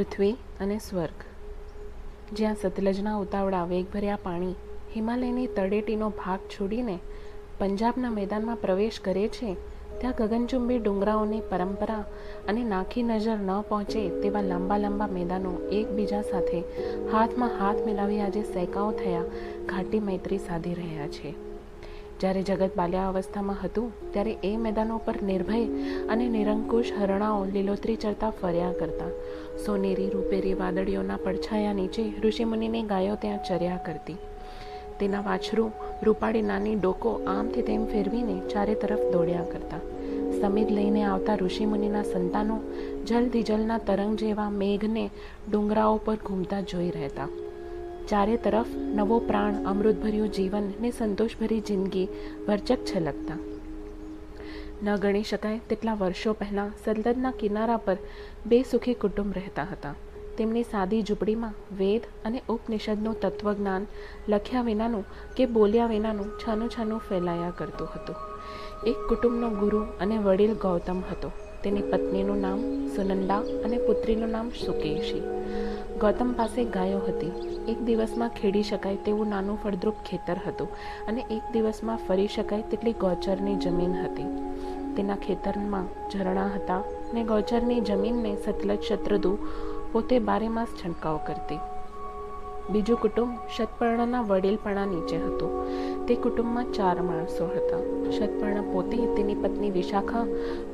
પૃથ્વી અને સ્વર્ગ. જ્યાં સતલજના ઉતાવળા વેગભર્યા પાણી હિમાલયની તળેટીનો ભાગ છોડીને પંજાબના મેદાનમાં પ્રવેશ કરે છે, ત્યાં ગગનચુંબી ડુંગરાઓની પરંપરા અને નાખી નજર ન પહોંચે તેવા લાંબા લાંબા મેદાનો એકબીજા સાથે હાથમાં હાથ મિલાવી આજે સૈકાઓ થયા, ઘાટી મૈત્રી સાધી રહ્યા છે. જ્યારે જગત બાલ્યા અવસ્થામાં હતું, ત્યારે એ મેદાનો પર નિર્ભય અને નિરંકુશ હરણાઓ લીલોતરી ચરતા ફર્યા કરતા. સોનેરી, રૂપેરી વાદળીઓના પડછાયા નીચે ઋષિમુનિની ગાયો ત્યાં ચર્યા કરતી. તેના વાછરું, રૂપાળી નાની ડોકો આમથી તેમ ફેરવીને ચારે તરફ દોડ્યા કરતા. સમીર લઈને આવતા ઋષિમુનિના સંતાનો જલથી જલના તરંગ જેવા મેઘને ડુંગરાઓ પર ઘૂમતા જોઈ રહેતા. ચારે તરફ નવો પ્રાણ અમૃતભર્યું જીવન ને સંતોષભરી જિંદગી ભરચક છલકતા. ન ગણી શકાય તેટલા વર્ષો પહેલાં સતલજના કિનારા પર બે સુખી કુટુંબ રહેતા હતા. તેમની સાદી ઝૂંપડીમાં વેદ અને ઉપનિષદનું તત્વજ્ઞાન લખ્યા વિનાનું કે બોલ્યા વિનાનું છાનું છાનું ફેલાયા કરતું હતું. એક કુટુંબનો ગુરુ અને વડીલ ગૌતમ હતો. તેની પત્નીનું નામ સુનંદા અને પુત્રીનું નામ સુકેશી. ગૌતમ પાસે ગાયો હતી. એક દિવસમાં ખેડી શકાય તેવું નાનું ફળદ્રુપ ખેતર હતું અને એક દિવસમાં ફરી શકાય તેટલી ગૌચરની જમીન હતી. તેના ખેતરમાં ઝરણા હતા ને ગૌચરની જમીનને સતલજ શત્રુદુ પોતે બારેમાસ છંટકાવ કરતી. બીજું કુટુંબ શતપર્ણના વડીલપણા નીચે હતું. તે કુટુંબમાં ચાર માણસો હતા. શતપર્ણ પોતે તેની પત્ની વિશાખા,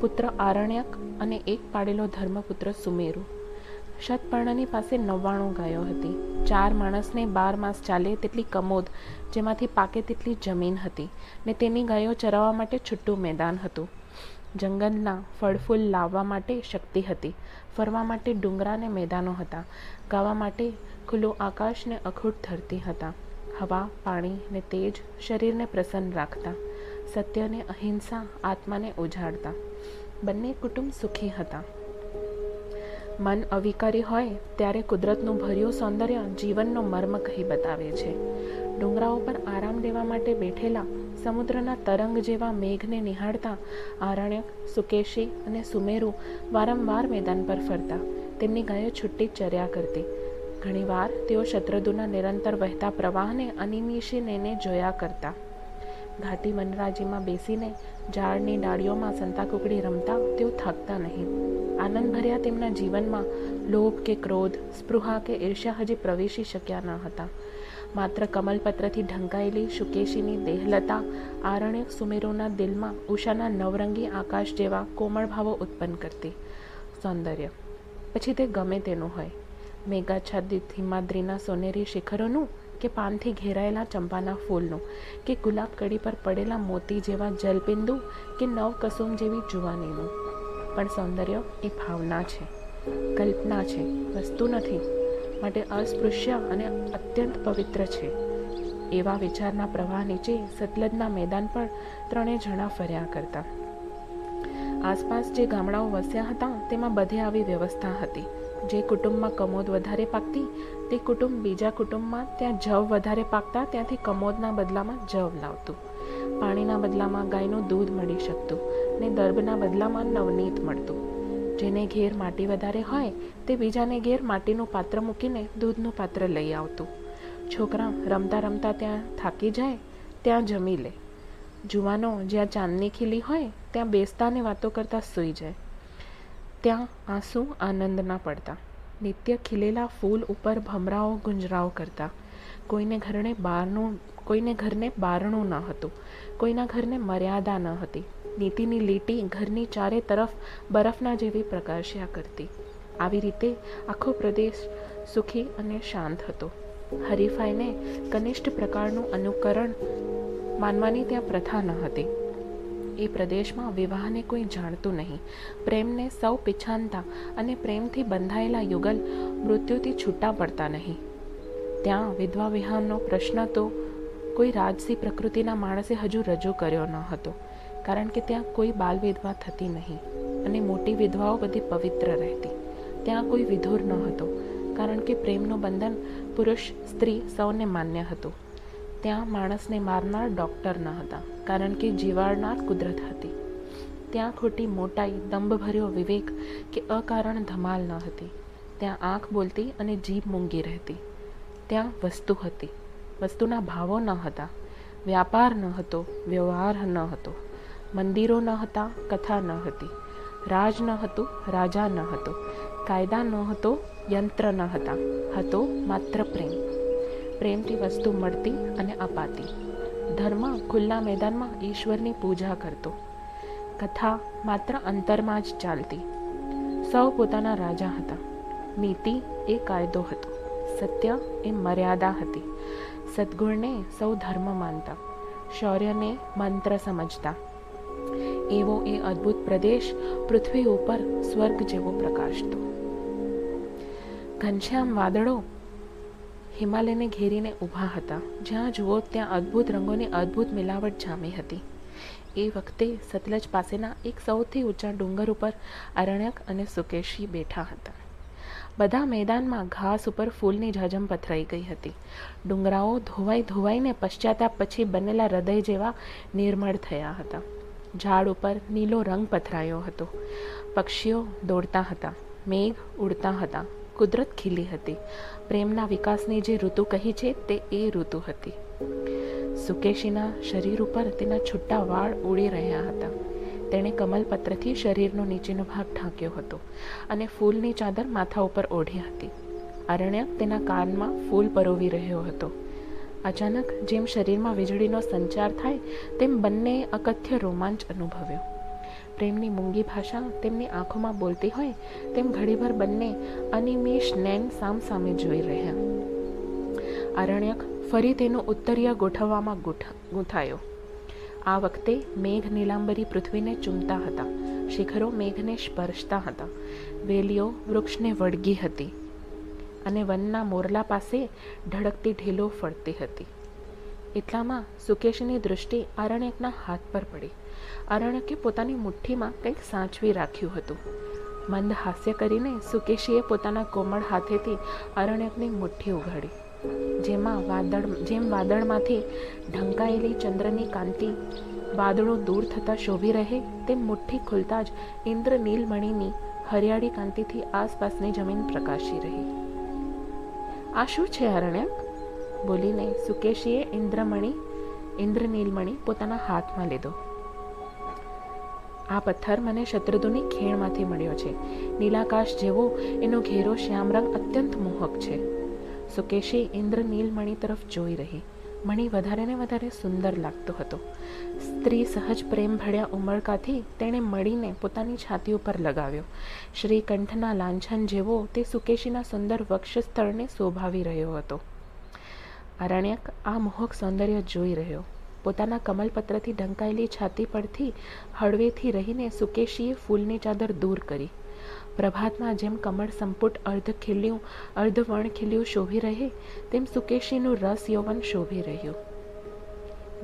પુત્ર આરણ્યક અને એક પાડેલો ધર્મપુત્ર સુમેરુ. શતપર્ણની પાસે નવ્વાણું ગાયો હતી. ચાર માણસને બાર માસ ચાલે તેટલી કમોદ, જેમાંથી પાકે તેટલી જમીન હતી ને તેની ગાયો ચરાવવા માટે છૂટું મેદાન હતું. જંગલના ફળફૂલ લાવવા માટે શક્તિ હતી. ફરવા માટે ડુંગરા ને મેદાનો હતા. ગાવા માટે ખુલ્લું આકાશ ને અખૂટ ધરતી હતા. હવા, પાણી ને તેજ શરીરને પ્રસન્ન રાખતા, સત્યને, અહિંસા, આત્માને ઉજાડતા બંને કુટુંબ સુખી હતા. મન અવિકારી હોય ત્યારે કુદરતનું ભર્યું સૌંદર્ય જીવનનો મર્મ કહી બતાવે છે. ડુંગરાઓ પર આરામ લેવા માટે બેઠેલા, સમુદ્રના તરંગ જેવા મેઘને નિહાળતા આરણ્યક સુકેશી અને સુમેરુ વારંવાર મેદાન પર ફરતા. તેમની ગાયો છુટ્ટી ચર્યા કરતી. ઘણીવાર તેઓ શત્રુદુના નિરંતર વહેતા પ્રવાહને, અનિમિષીને જોયા કરતા. ઘાટી વનરાજીમાં બેસીને ઝાડની ડાળીઓમાં સંતાકુકડી રમતા તેઓ થાકતા નહીં. આનંદભર્યા તેમના જીવનમાં લોભ કે ક્રોધ, સ્પૃહા કે ઈર્ષ્યા હજી પ્રવેશી શક્યા ન હતા. માત્ર કમલપત્રથી ઢંકાયેલી શુકેશીની દેહલતા, આરણ્ય સુમેરોના દિલમાં ઉષાના નવરંગી આકાશ જેવા કોમળ ભાવો ઉત્પન્ન કરતી. સૌંદર્ય. પછી તે ગમે તેનું હોય. મેઘાચ્છાદિત હિમાદ્રીના સોનેરી શિખરોનું કે પાનથી ઘેરાયેલા ચંપાના ફૂલનું કે ગુલાબ કડી પર પડેલા મોતી જેવા જલબિંદુ કે નવ કસુમ જેવી જુવાનીનું. પણ સૌંદર્ય એ ભાવના છે, કલ્પના છે, વસ્તુ નથી, માટે અસ્પૃશ્ય અને અત્યંત પવિત્ર છે. એવા વિચારના પ્રવાહ નીચે સતલજના મેદાન પર ત્રણેય જણા ફર્યા કરતા. આસપાસ જે ગામડાઓ વસ્યા હતા, તેમાં બધે આવી વ્યવસ્થા હતી. જે કુટુંબમાં કમોદ વધારે પાકતી, તે કુટુંબ બીજા કુટુંબમાં ત્યાં જવ વધારે પાકતા, ત્યાંથી કમોદના બદલામાં જવ લાવતું. પાણીના બદલામાં ગાયનું દૂધ મળી શકતું ને દર્ભના બદલામાં નવનીત મળતું. જેને ઘેર માટી વધારે હોય, તે બીજાને ઘેર માટીનું પાત્ર મૂકીને દૂધનું પાત્ર લઈ આવતું. છોકરા રમતા રમતા ત્યાં થાકી જાય, ત્યાં જમી લે. જુવાનો જ્યાં ચાંદની ખીલી હોય, ત્યાં બેસતા ને વાતો કરતાં સૂઈ જાય. ત્યાં આંસુ આનંદ ના પડતા. નિત્ય ખીલેલા ફૂલ ઉપર ભમરાઓ ગુંજરાઓ કરતા. કોઈને ઘરને બહારનું કોઈને ઘરને બારણું ન હતું. કોઈના ઘરને મર્યાદા ન હતી. નીતિની લીટી ઘરની ચારે તરફ બરફના જેવી પ્રકાશ્યા કરતી. આવી રીતે આખો પ્રદેશ સુખી અને શાંત હતો. હરીફાઈને કનિષ્ઠ પ્રકારનું અનુકરણ માનવાની ત્યાં પ્રથા ન હતી. એ પ્રદેશમાં વિવાહને કોઈ જાણતું નહીં. પ્રેમને સૌ પિછાનતા અને પ્રેમથી બંધાયેલા યુગલ મૃત્યુથી છૂટા પડતા નહીં. ત્યાં વિધવા વિહારનો પ્રશ્ન તો કોઈ રાજસી પ્રકૃતિના માણસે હજુ રજૂ કર્યો ન હતો, કારણ કે ત્યાં કોઈ બાલ વિધવા થતી નહીં અને મોટી વિધવાઓ બધી પવિત્ર રહેતી. ત્યાં કોઈ વિધુર ન હતો, કારણ કે પ્રેમનું બંધન પુરુષ સ્ત્રી સૌને માન્ય હતું. ત્યાં માણસને મારનાર ડૉક્ટર ન હતા, કારણ કે જીવાડનાર કુદરત હતી. ત્યાં ખોટી મોટાઈ, દંભભર્યો વિવેક કે અકારણ ધમાલ ન હતી. ત્યાં આંખ બોલતી અને જીભ મૂંગી રહેતી. ત્યાં વસ્તુ હતી, વસ્તુના ભાવો ન હતા, વ્યાપાર ન હતો, વ્યવહાર ન હતો, મંદિરો ન હતા, કથા ન હતી, રાજ ન હતું, રાજા ન હતો, કાયદા ન હતો, યંત્ર ન હતા, હતો માત્ર પ્રેમ. પ્રેમથી વસ્તુ મળતી અને અપાતી. ધર્મ ખુલ્લા મેદાનમાં ઈશ્વરની પૂજા કરતો. કથા માત્ર અંતરમાં જ ચાલતી. સૌ પોતાના રાજા હતા. નીતિ એ કાયદો હતો. સત્ય એ મર્યાદા હતી. સદગુણને સૌ ધર્મ માનતા. શૌર્યને મંત્ર સમજતા. એવો એ અદ્ભુત પ્રદેશ પૃથ્વી ઉપર સ્વર્ગ જેવો પ્રકાશતો. ઘનશ્યામ વાદળો હિમાલયને ઘેરીને ઊભા હતા. જ્યાં જુઓ ત્યાં અદ્ભુત રંગોની અદ્ભુત મિલાવટ જામી હતી. એ વખતે સતલજ પાસેના એક સૌથી ઊંચા ડુંગર ઉપર અરણ્યક અને સુકેશી બેઠા હતા. બધા મેદાનમાં ઘાસ ઉપર ફૂલની ઝાઝમ પથરાઈ ગઈ હતી. ડુંગરાઓ ધોવાઈ ધોવાઈને પશ્ચાતાપ પછી બનેલા હૃદય જેવા નિર્મળ થયા હતા. ઝાડ ઉપર નીલો રંગ પથરાયો હતો. પક્ષીઓ દોડતા હતા. મેઘ ઉડતા હતા. કુદરત ખીલી હતી. પ્રેમના વિકાસની જે ઋતુ કહી છે, તે એ ઋતુ હતી. સુકેશીના શરીર ઉપર તેના છૂટા વાળ ઉડી રહ્યા હતા. તેણે કમલપત્રથી શરીરનો નીચેનો ભાગ ઢાંક્યો હતો અને ફૂલની ચાદર માથા ઉપર ઓઢી હતી. અરણ્યક તેના કાનમાં ફૂલ પરોવી રહ્યો હતો. અચાનક જેમ શરીરમાં વીજળીનો સંચાર થાય, તેમ બંને અકથ્ય રોમાંચ અનુભવ્યો. પ્રેમની મૂંગી ભાષા તેમની આંખોમાં બોલતી હોય, તેમ ઘડીભર બંને અનિમેષ સામ સામે જોઈ રહ્યા. આરણ્યક ફરી તેનો ઉત્તરીય ગોઠવવામાં ગૂંથાયો. આ વખતે મેઘ નીલાંબરી પૃથ્વીને ચૂમતા હતા. શિખરો મેઘને સ્પર્શતા હતા. વેલીઓ વૃક્ષને વળગી હતી અને વનના મોરલા પાસે ઢળકતી ઢીલો ફરતી હતી. એટલામાં સુકેશની દૃષ્ટિ આરણ્યકના હાથ પર પડી. આરણ્યકે પોતાની મુઠ્ઠીમાં કંઈક સાચવી રાખ્યું હતું. મંદ હાસ્ય કરીને સુકેશીએ પોતાના કોમળ હાથેથી અરણ્યકની મુઠ્ઠી ઉઘાડી. જેમાં વાદળ, જેમ વાદળમાંથી ઢંકાયેલી ચંદ્રની કાંતિ વાદળો દૂર થતાં શોભી રહે, તેમ મુઠ્ઠી ખુલતા જ ઇન્દ્ર નીલમણીની હરિયાળી કાંતિથી આસપાસની જમીન પ્રકાશી રહી. આ શું છે, અરણ્યક? બોલીને સુકેશીએ ઇન્દ્રમણી ઇન્દ્રનીલમણી પોતાના હાથમાં લીધો. આ પથ્થર મને શત્રુધુની ખેણમાંથી મળ્યો છે. નીલાકાશ જેવો એનો ઘેરો શ્યામ રંગ અત્યંત મોહક છે. સુકેશી ઇન્દ્ર નીલમણી તરફ જોઈ રહી. મણી વધારે ને વધારે સુંદર લાગતો હતો. સ્ત્રી સહજ પ્રેમ ભળ્યા ઉમળકાથી તેણે મળીને પોતાની છાતી ઉપર લગાવ્યો. શ્રીકંઠના લાંછન જેવો તે સુકેશીના સુંદર વક્ષસ્થળને શોભાવી રહ્યો હતો. આરણ્યક આ મોહક સૌંદર્ય જોઈ રહ્યો. પોતાના કમલપત્રથી ઢંકાયેલી છાતી પરથી હળવેથી રહીને સુકેશીએ ફૂલની ચાદર દૂર કરી. પ્રભાતમાં જેમ કમળ સંપુટ અર્ધ ખીલ્યું, અર્ધ વણ ખીલ્યું શોભી રહે, તેમ સુકેશીનું રસ યૌવન શોભી રહ્યું.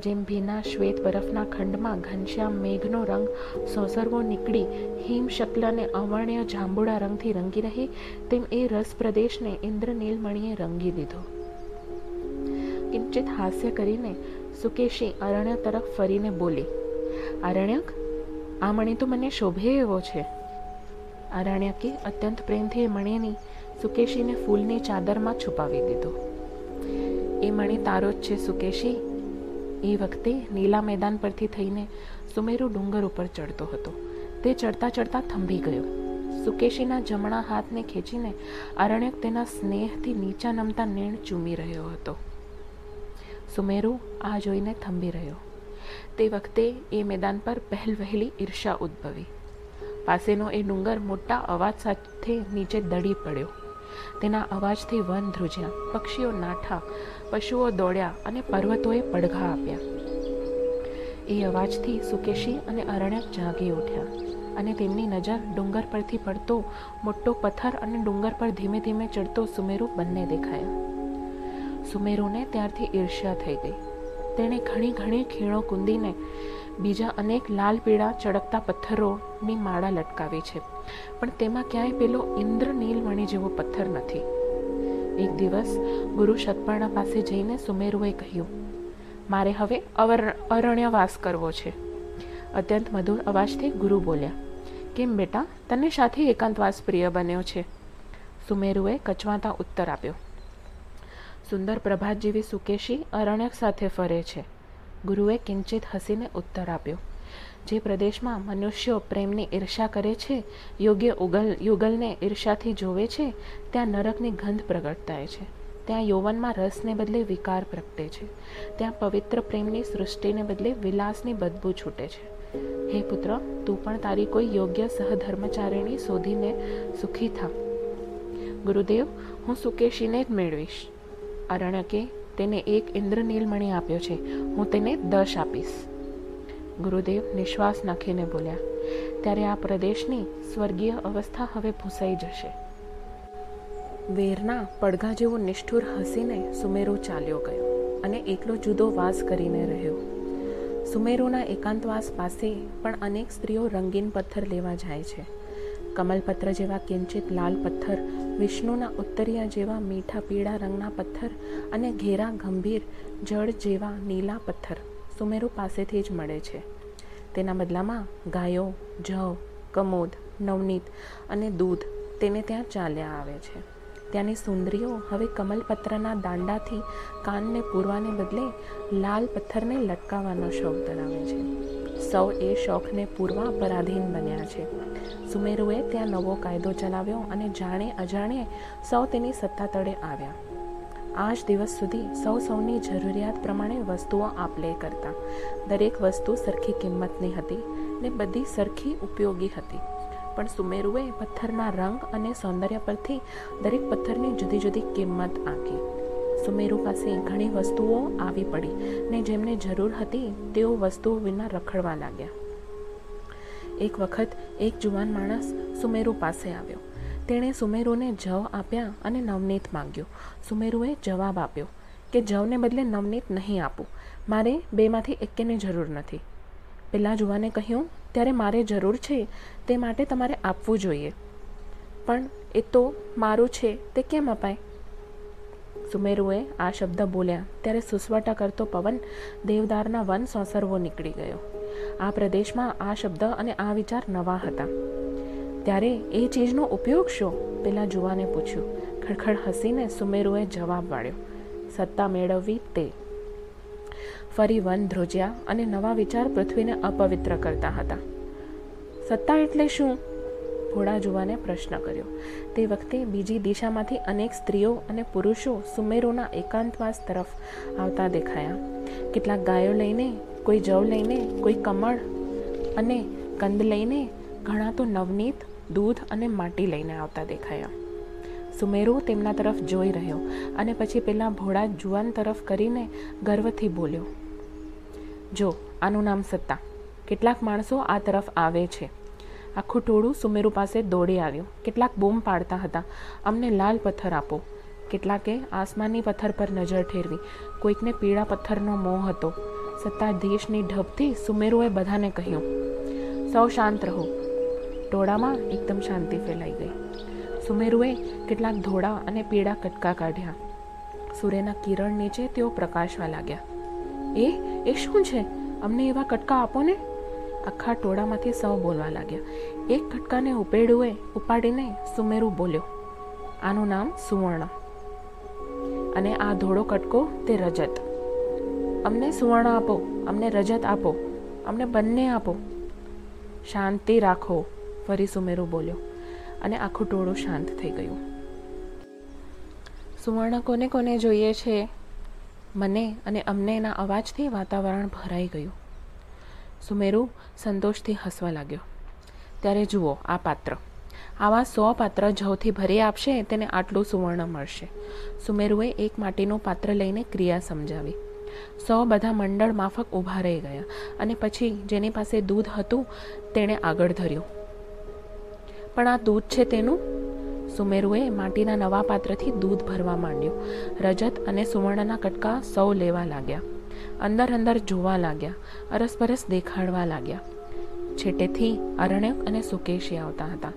જેમ ભીના શ્વેત બરફના ખંડમાં ઘનશ્યામ મેઘનો રંગ સોસરવો નીકળી હિમ શક્લને અવર્ણ્ય જાંબુડા રંગથી રંગી રહે, તેમ એ રસ પ્રદેશને ઇન્દ્રનીલમણીએ રંગી દીધો. કિંચિત હાસ્ય કરીને સુકેશી અરણ્ય તરફ ફરીને બોલી આરણ્યક આ મણી તો મને શોભે એવો છે. આરણ્યકે અત્યંત પ્રેમથી એ મણીની સુકેશીને ફૂલની ચાદરમાં છુપાવી દીધો. એ મણી તારો જ છે સુકેશી. એ વખતે નીલા મેદાન પરથી થઈને સુમેરુ ડુંગર ઉપર ચડતો હતો. તે ચડતા ચડતા થંભી ગયો. સુકેશીના જમણા હાથને ખેંચીને અરણ્યક તેના સ્નેહથી નીચા નમતા નેણ ચૂમી રહ્યો હતો. સુમેરુ આ જોઈને થંભી રહ્યો. તે વખતે એ મેદાન પર પહેલવહેલી ઈર્ષા ઉદ્ભવી. પાસેનો એ ડુંગર મોટા અવાજ સાથે નીચે દડી પડ્યો. તેના અવાજથી વન ધ્રુજ્યા. પક્ષીઓ નાઠા, પશુઓ દોડ્યા અને પર્વતોએ પડઘા આપ્યા. એ અવાજથી સુકેશી અને અરણ્યક જાગી ઉઠ્યા અને તેમની નજર ડુંગર પરથી પડતો મોટો પથ્થર અને ડુંગર પર ધીમે ધીમે ચડતો સુમેરુ બંને દેખાયા. સુમેરુને ત્યારથી ઈર્ષ્યા થઈ ગઈ. તેણે ઘણી ઘણી ખીણો કુંદીને બીજા અનેક લાલ પીળા ચળકતા પથ્થરોની માળા લટકાવી છે. પણ તેમાં ક્યાંય પેલો ઇન્દ્ર નીલમણી જેવો પથ્થર નથી. એક દિવસ ગુરુ શતપર્ણા પાસે જઈને સુમેરુએ કહ્યું, મારે હવે અવર, અરણ્યવાસ કરવો છે. અત્યંત મધુર અવાજથી ગુરુ બોલ્યા, કેમ બેટા, તને સાથે એકાંતવાસ પ્રિય બન્યો છે? સુમેરુએ કચવાતા ઉત્તર આપ્યો સુંદર પ્રભાત જેવી સુકેશી અરણ્યક સાથે ફરે છે. ગુરુએ કિંચિત હસીને ઉત્તર આપ્યો, જે પ્રદેશમાં મનુષ્યો પ્રેમની ઈર્ષા કરે છે, યોગ્ય ઉગલ, યુગલને ઈર્ષાથી જોવે છે, ત્યાં નરકની ગંધ પ્રગટ થાય છે. ત્યાં યૌવનમાં રસને બદલે વિકાર પ્રગટે છે. ત્યાં પવિત્ર પ્રેમની સૃષ્ટિને બદલે વિલાસની બદબૂ છૂટે છે. હે પુત્ર, તું પણ તારી કોઈ યોગ્ય સહધર્મચારિણી શોધીને સુખી થા. ગુરુદેવ, હું સુકેશીને જ મેળવીશ. અરણ્યકે તેને એક ઇન્દ્રનીલમણી આપ્યો છે. હું તેને દશ આપીશ. ગુરુદેવ નિશ્વાસ નાખીને બોલ્યા, ત્યારે આ પ્રદેશની સ્વર્ગીય અવસ્થા હવે ભૂસાઈ જશે. વેરના પડઘા જેવું નિષ્ઠુર હસીને સુમેરુ ચાલ્યો ગયો અને એકલો જુદો વાસ કરીને રહ્યો. સુમેરુના એકાંતવાસ પાસે પણ અનેક સ્ત્રીઓ રંગીન પથ્થર લેવા જાય છે. કમલપત્ર જેવા કિંચિત લાલ પથ્થર વિષ્ણુના ઉત્તરીય જેવા મીઠા પીળા રંગના પથ્થર અને ઘેરા ગંભીર જળ જેવા નીલા પથ્થર સુમેરુ પાસેથી જ મળે છે. તેના બદલામાં ગાયો, જવ, કમોદ, નવનીત અને દૂધ તેને ત્યાં ચાલ્યા આવે છે. ત્યાંની સુંદરીઓ હવે કમલપત્રના દાંડાથી કાનને પૂરવાને બદલે લાલ પથ્થરને લટકાવવાનો શોખ ધરાવે છે. સૌ એ શોખને પૂરવા પરાધીન બન્યા છે. સુમેરુએ ત્યાં નવો કાયદો ચલાવ્યો અને જાણે અજાણે સૌ તેની સત્તા તળે આવ્યા. આજ દિવસ સુધી સૌ સૌની જરૂરિયાત પ્રમાણે વસ્તુઓ આપલે કરતા. દરેક વસ્તુ સરખી કિંમતની હતી ને બધી સરખી ઉપયોગી હતી. પણ સુમેરુએ પથ્થરના રંગ અને સૌંદર્ય પરથી દરેક પથ્થરની જુદી જુદી કિંમત આંકી. સુમેરુ પાસે ઘણી વસ્તુઓ આવી પડી ને જેમને જરૂર હતી તેઓ વસ્તુઓ વિના રખડવા લાગ્યા. એક વખત એક જુવાન માણસ સુમેરુ પાસે આવ્યો. તેણે સુમેરુને જવ આપ્યા અને નવનીત માંગ્યો. સુમેરુએ જવાબ આપ્યો કે જવને બદલે નવનીત નહીં આપું. મારે બેમાંથી એકેની જરૂર નથી. પેલા જુવાને કહ્યું, ત્યારે મારે જરૂર છે તે માટે તમારે આપવું જોઈએ. પણ એ તો મારું છે, તે કેમ અપાય? સુમેરુએ આ શબ્દ બોલ્યા. ત્યારે સુસવાટા કરતો પવન દેવદારના વન સોસરવો નીકળી ગયો. આ પ્રદેશમાં આ શબ્દ અને આ વિચાર નવા હતા. ત્યારે એ ચીજનો ઉપયોગ શું? પેલા જુવાને પૂછ્યું. ખડખડ હસીને સુમેરુએ જવાબ વાળ્યો. સત્તા મેળવવી તે ફરી વન ધ્રુજ્યા અને નવા વિચાર પૃથ્વીને અપવિત્ર કરતા હતા. સત્તા એટલે શું? ભોળા જુવાને પ્રશ્ન કર્યો. તે વખતે બીજી દિશામાંથી અનેક સ્ત્રીઓ અને પુરુષો સુમેરોના એકાંતવાસ તરફ આવતા દેખાયા. કેટલાક ગાયો લઈને, કોઈ જવ લઈને, કોઈ કમળ અને કંદ લઈને, ઘણા તો નવનીત, દૂધ અને માટી લઈને આવતા દેખાયા. સુમેરુ તેમના તરફ જોઈ રહ્યો અને પછી પેલા ભોળા જુવાન તરફ કરીને ગર્વથી બોલ્યો જો, આનું નામ સત્તા. કેટલાક માણસો આ તરફ આવે છે. આખું ટોળું સુમેરુ પાસે દોડી આવ્યું. કેટલાક બૂમ પાડતા હતા. અમને લાલ પથ્થર આપો. કેટલાકે આસમાની પથ્થર પર નજર ઠેરવી. કોઈકને પીળા પથ્થરનો મોહ હતો. સત્તાધીશની ઢબથી સુમેરુએ બધાને કહ્યું, સૌ શાંત રહો. ટોળામાં એકદમ શાંતિ ફેલાઈ ગઈ. સુમેરુએ કેટલાક ધોળા અને પીળા કટકા કાઢ્યા. સૂર્યના કિરણ નીચે તેઓ પ્રકાશવા લાગ્યા. એ એ શું છે? અમને એવા કટકા આપો ને. આખા ટોળામાંથી સૌ બોલવા લાગ્યા. એક કટકાને ઉપેડુએ ઉપાડીને સુમેરુ બોલ્યો, આનું નામ સુવર્ણ. અને આ ધોળો કટકો તે રજત. અમને સુવર્ણ આપો, અમને રજત આપો, અમને બંને આપો. શાંતિ રાખો, ફરી સુમેરુ બોલ્યો, અને આખું ટોળું શાંત થઈ ગયું. સુવર્ણ કોને કોને જોઈએ છે? મને અને અમને એના અવાજથી વાતાવરણ ભરાઈ ગયું. સુમેરુ સંતોષથી હસવા લાગ્યો. ત્યારે જુઓ, આ પાત્ર. આવા સો પાત્ર જવથી ભરી આપશે, તેને આટલું સુવર્ણ મળશે. સુમેરુએ એક માટીનું પાત્ર લઈને ક્રિયા સમજાવી. સો બધા મંડળ માફક ઊભા રહી ગયા અને પછી જેની પાસે દૂધ હતું, તેણે આગળ ધર્યું. પણ આ દૂધ છે તેનું? સુમેરુએ માટીના નવા પાત્રથી દૂધ ભરવા માંડ્યું. રજત અને સુવર્ણના કટકા સૌ લેવા લાગ્યા. અંદર અંદર જોવા લાગ્યા. અરસપરસ દેખાડવા લાગ્યા. છેટેથી અરણ્યક અને સુકેશી આવતા હતા.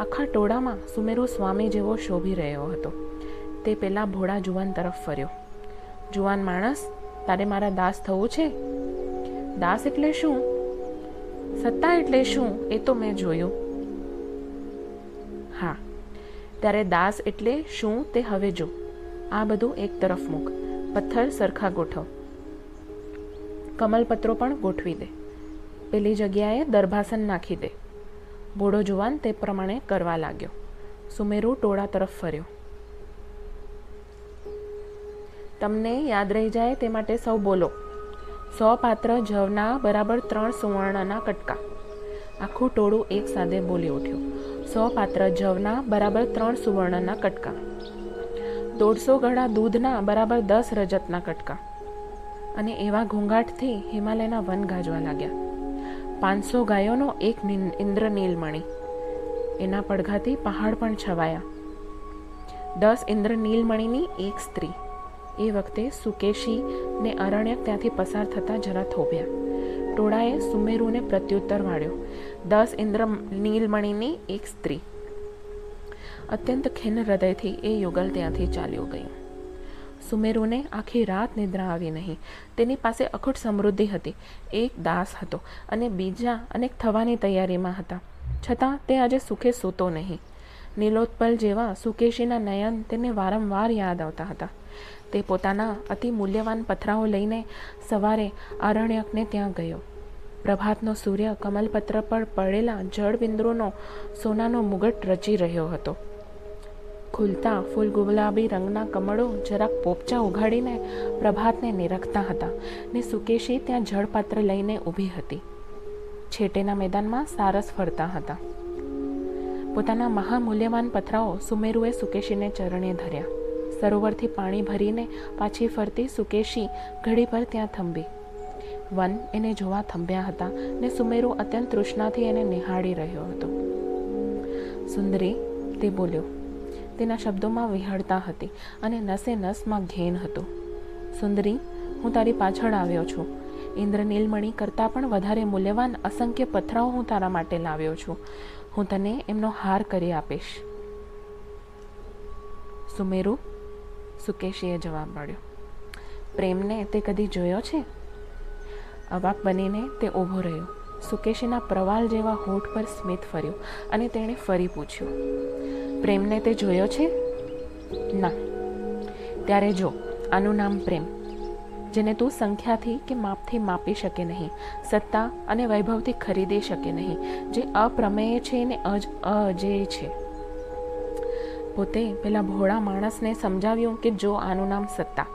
આખા ટોળામાં સુમેરુ સ્વામી જેવો શોભી રહ્યો હતો. તે પેલા ભોળા જુવાન તરફ ફર્યો. જુવાન માણસ, તારે મારા દાસ થવું છે? દાસ એટલે શું? સત્તા એટલે શું, એ તો મેં જોયું. હા ત્યારે દાસ એટલે શું તે હવે જો. આ બધું એક તરફ મૂક. પથ્થર સરખા ગોઠવ. કમલપત્રો પણ ગોઠવી દે. પેલી જગ્યાએ દરભાસન નાખી દે. બોડો જુવાન તે પ્રમાણે કરવા લાગ્યો. સુમેરુ ટોળા તરફ ફર્યો. તમને યાદ રહી જાય તે માટે સૌ બોલો. સો પાત્ર જવના બરાબર ત્રણ સુવર્ણના કટકા. આખું ટોળું એક સાથે બોલી ઉઠ્યું. સો પાત્ર જવના બરાબર ત્રણ સુવર્ણના કટકા. દોઢસો ગળા દૂધના બરાબર દસ રજતના કટકા. અને એવા ઘોંઘાટથી હિમાલયના વન ગાજવા લાગ્યા. પાંચસો ગાયોનો એક ઇન્દ્રનીલમણી. એના પડઘાથી પહાડ પણ છવાયા. દસ ઇન્દ્રનીલમણીની એક સ્ત્રી. એ વખતે સુકેશી ને અરણ્યક ત્યાંથી પસાર થતા જરા થોભ્યા. ટોળાએ સુમેરુને પ્રત્યુત્તર વાળ્યો દસ ઇન્દ્ર નીલમણીની એક સ્ત્રી. અત્યંત ખિન્ન હૃદયથી એ યુગલ ત્યાંથી ચાલ્યું ગયું. સુમેરુને આખી રાત નિદ્રા આવી નહીં. તેની પાસે અખૂટ સમૃદ્ધિ હતી. એક દાસ હતો અને બીજા અનેક થવાની તૈયારીમાં હતા. છતાં તે આજે સુખે સૂતો નહીં. નીલોત્પલ જેવા સુકેશીના નયન તેને વારંવાર યાદ આવતા હતા. તે પોતાના અતિ મૂલ્યવાન પથરાઓ લઈને સવારે આરણ્યકને ત્યાં ગયો. પ્રભાતનો સૂર્ય કમલપત્ર પર પડેલા જળબિંદુનો સોનાનો મુગટ રચી રહ્યો હતો. ખુલતા ફૂલ ગુલાબી રંગના કમળો જરાક પોપચા ઉઘાડીને પ્રભાતને નિરખતા હતા ને સુકેશી ત્યાં જળપાત્ર લઈને ઊભી હતી. છેટેના મેદાનમાં સારસ ફરતા હતા. પોતાના મહામૂલ્યવાન પથરાઓ સુમેરુએ સુકેશીને ચરણે ધર્યા. સરોવરથી પાણી ભરીને પાછી ફરતી સુકેશી ઘડી પર ત્યાં થંભી. વન એને જોવા થંભ્યા હતા ને સુમેરો અત્યંત તૃષ્ણાથી એને નિહાળી રહ્યો હતો. સુંદરી, તે બોલ્યો, તેના શબ્દોમાં વિહળતા હતી અને નસે નસમાં ઘેન હતો. સુંદરી, હું તારી પાછળ આવ્યો છું. ઇન્દ્ર નીલમણી કરતાં પણ વધારે મૂલ્યવાન અસંખ્ય પથરાઓ હું તારા માટે લાવ્યો છું. હું તને એમનો હાર કરી આપીશ. સુમેરુ સુકેશીએ જવાબ મળ્યો. પ્રેમને તે કદી જોયો છે? અવાક બનીને તે ઊભો રહ્યો. સુકેશીના પ્રવાલ જેવા હોઠ પર સ્મિત ફર્યું અને તેણે ફરી પૂછ્યું, પ્રેમને તે જોયો છે? ના. ત્યારે જો, આનું નામ પ્રેમ, જેને તું સંખ્યાથી કે માપથી માપી શકે નહીં, સત્તા અને વૈભવથી ખરીદી શકે નહીં, જે અપ્રમેય છે ને અજ, અજેય છે. પોતે પેલા ભોળા માણસને સમજાવ્યું કે જો આનું નામ સત્તા,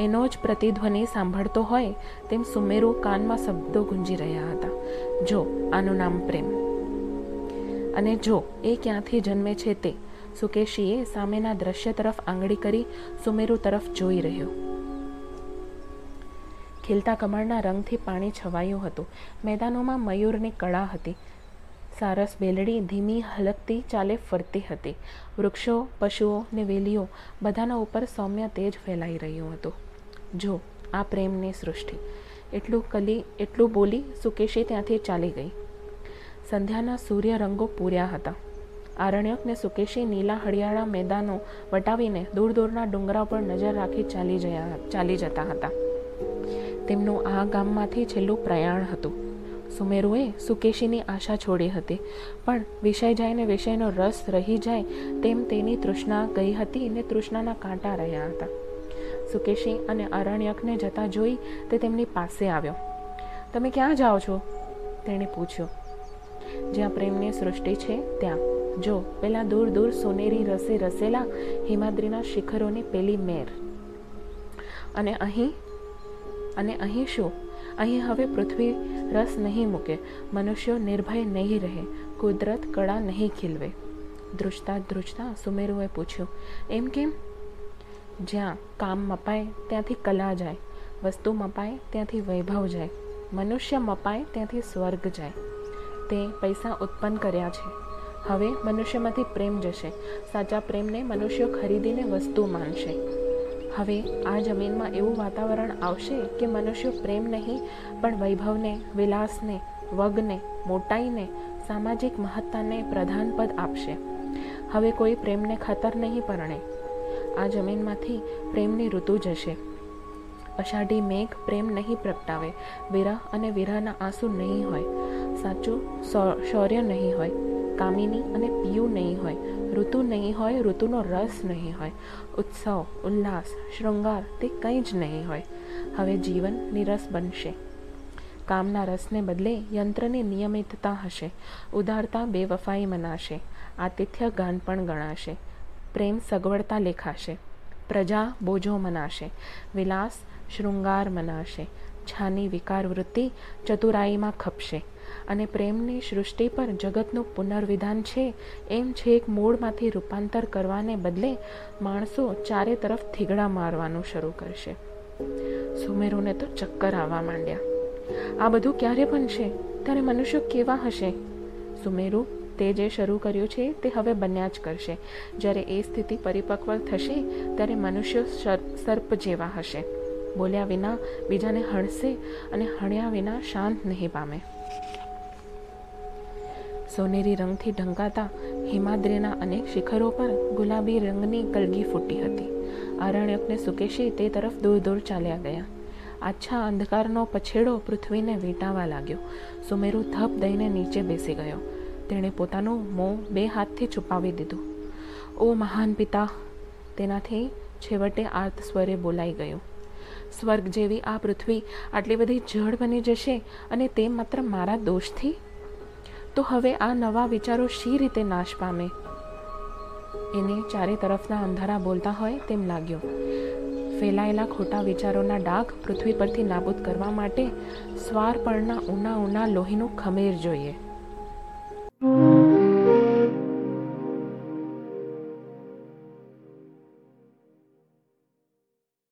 એનો જ પ્રતિધ્વનિ સાંભળતો હોય, તેમ સુમેરુ કાનમાં શબ્દો ગુંજી રહ્યા હતા. જો, આનું નામ પ્રેમ. અને જો, એ ક્યાંથી જન્મે છે તે સુકેશીએ સામેના દ્રશ્ય તરફ આંગળી કરી સુમેરુ તરફ જોઈ રહ્યો. ખીલતા કમળના રંગથી પાણી છવાયું હતું. મેદાનોમાં મયુરની કળા હતી. સારસ બેલડી ધીમી હલકતી ચાલે ફરતી હતી. વૃક્ષો, પશુઓ ને વેલીઓ બધાના ઉપર સૌમ્ય તેજ ફેલાઈ રહ્યું હતું. જો, આ પ્રેમની સૃષ્ટિ. એટલું કલી, એટલું બોલી સુકેશી ત્યાંથી ચાલી ગઈ. સંધ્યાના સૂર્ય રંગો પૂર્યા હતા. આરણ્યક ને સુકેશી નીલા હળિયાળા મેદાનો વટાવીને દૂર દૂરના ડુંગરા પર નજર રાખી ચાલી જયા, ચાલી જતા હતા. તેમનું આ ગામમાંથી છેલ્લું પ્રયાણ હતું. સુમેરુએ સુકેશીની આશા છોડી હતી. પણ વિષય જાય ને વિષયનો રસ રહી જાય તેમ તેની તૃષ્ણા ગઈ હતી ને તૃષ્ણાના કાંટા રહ્યા હતા. સુકેશી અને અરણ્યકને જતા જોઈ તે તેમની પાસે આવ્યો. તમે ક્યાં જાઓ છો? તેણે પૂછ્યું. જ્યાં પ્રેમની સૃષ્ટિ છે, ત્યાં. જો, પેલા દૂર દૂર સોનેરી રસે રસેલા હિમાદ્રીના શિખરોની પેલી મેર. અને અહીં? અને અહીં શું? અહીં હવે પૃથ્વી રસ નહીં મૂકે, મનુષ્યો નિર્ભય નહીં રહે, કુદરત કળા નહીં ખીલવે. ધ્રુજતા ધ્રુજતા સુમેરુએ પૂછ્યું, એમ કેમ? જ્યાં કામ મપાય ત્યાંથી કલા જાય, વસ્તુ મપાય ત્યાંથી વૈભવ જાય, મનુષ્ય મપાય ત્યાંથી સ્વર્ગ જાય. તે પૈસા ઉત્પન્ન કર્યા છે. હવે મનુષ્યમાંથી પ્રેમ જશે. સાચા પ્રેમને મનુષ્યો ખરીદીને વસ્તુ માનશે. હવે આ જમીનમાં એવું વાતાવરણ આવશે કે મનુષ્યો પ્રેમ નહીં, પણ વૈભવને, વિલાસને, વગને, મોટાઈને, સામાજિક મહત્તાને પ્રધાનપદ આપશે. હવે કોઈ પ્રેમને ખાતર નહીં પરણે. આ જમીનમાંથી પ્રેમની ઋતુ જશે. અષાઢી મેઘ પ્રેમ નહીં પ્રગટાવે. વિરહ અને વિરહના આંસુ નહીં હોય. સાચું શૌર્ય નહીં હોય. કામિની અને પિયું નહીં હોય, ઋતુ નહીં હોય, ઋતુનો રસ નહીં હોય, ઉત્સવ, ઉલ્લાસ, શૃંગાર તે કંઈ જ નહીં હોય. હવે જીવન નિરસ બનશે. કામના રસને બદલે યંત્રની નિયમિતતા હશે. ઉદારતા બેવફાઈ મનાશે. આતિથ્ય ગાન પણ ગણાશે. પ્રેમ સગવડતા લેખાશે. પ્રજા બોજો મનાશે. વિલાસ શૃંગાર મનાશે. છાની વિકાર વૃત્તિ ચતુરાઈમાં ખપશે. અને પ્રેમની સૃષ્ટિ પર જગતનું પુનર્વિધાન છે, એમ છેક મૂળમાંથી રૂપાંતર કરવાને બદલે માણસો ચારે તરફ થીગડા મારવાનું શરૂ કરશે. સુમેરુને તો ચક્કર આવવા માંડ્યા. આ બધું ક્યારે બનશે ત્યારે મનુષ્ય કેવા હશે? સુમેરુ તે જે શરૂ કર્યું છે તે હવે બન્યા જ કરશે. જ્યારે એ સ્થિતિ પરિપક્વ થશે, ત્યારે મનુષ્ય સર્પ જેવા હશે. બોલ્યા વિના બીજાને હણશે અને હણ્યા વિના શાંત નહીં પામે. સોનેરી રંગથી ઢંકાતા હિમાદ્રીના અનેક શિખરો પર ગુલાબી રંગની કલગી ફૂટી હતી. આરણ્યકને સુકેશી તે તરફ દૂર દૂર ચાલ્યા ગયા. આછા અંધકારનો પછેડો પૃથ્વીને વીંટાવા લાગ્યો. સુમેરુ ધપ દઈને નીચે બેસી ગયો. તેણે પોતાનું મોં બે હાથથી છુપાવી દીધું. ઓ મહાન પિતા, તેનાથી છેવટે આર્ત સ્વરે બોલાઈ ગયું. સ્વર્ગ જેવી આ પૃથ્વી આટલી બધી જળ બની જશે અને તે માત્ર મારા દોષથી તો હવે આ નવા વિચારો શી રીતે નાશ પામે? એને ચારે તરફના અંધારા બોલતા હોય તેમ લાગ્યું. ફેલાયેલા ખોટા વિચારોના ડાઘ પૃથ્વી પરથી નાબૂદ કરવા માટે સ્વાર પરના ઊના ઊના લોહીનું ખમેર જોઈએ.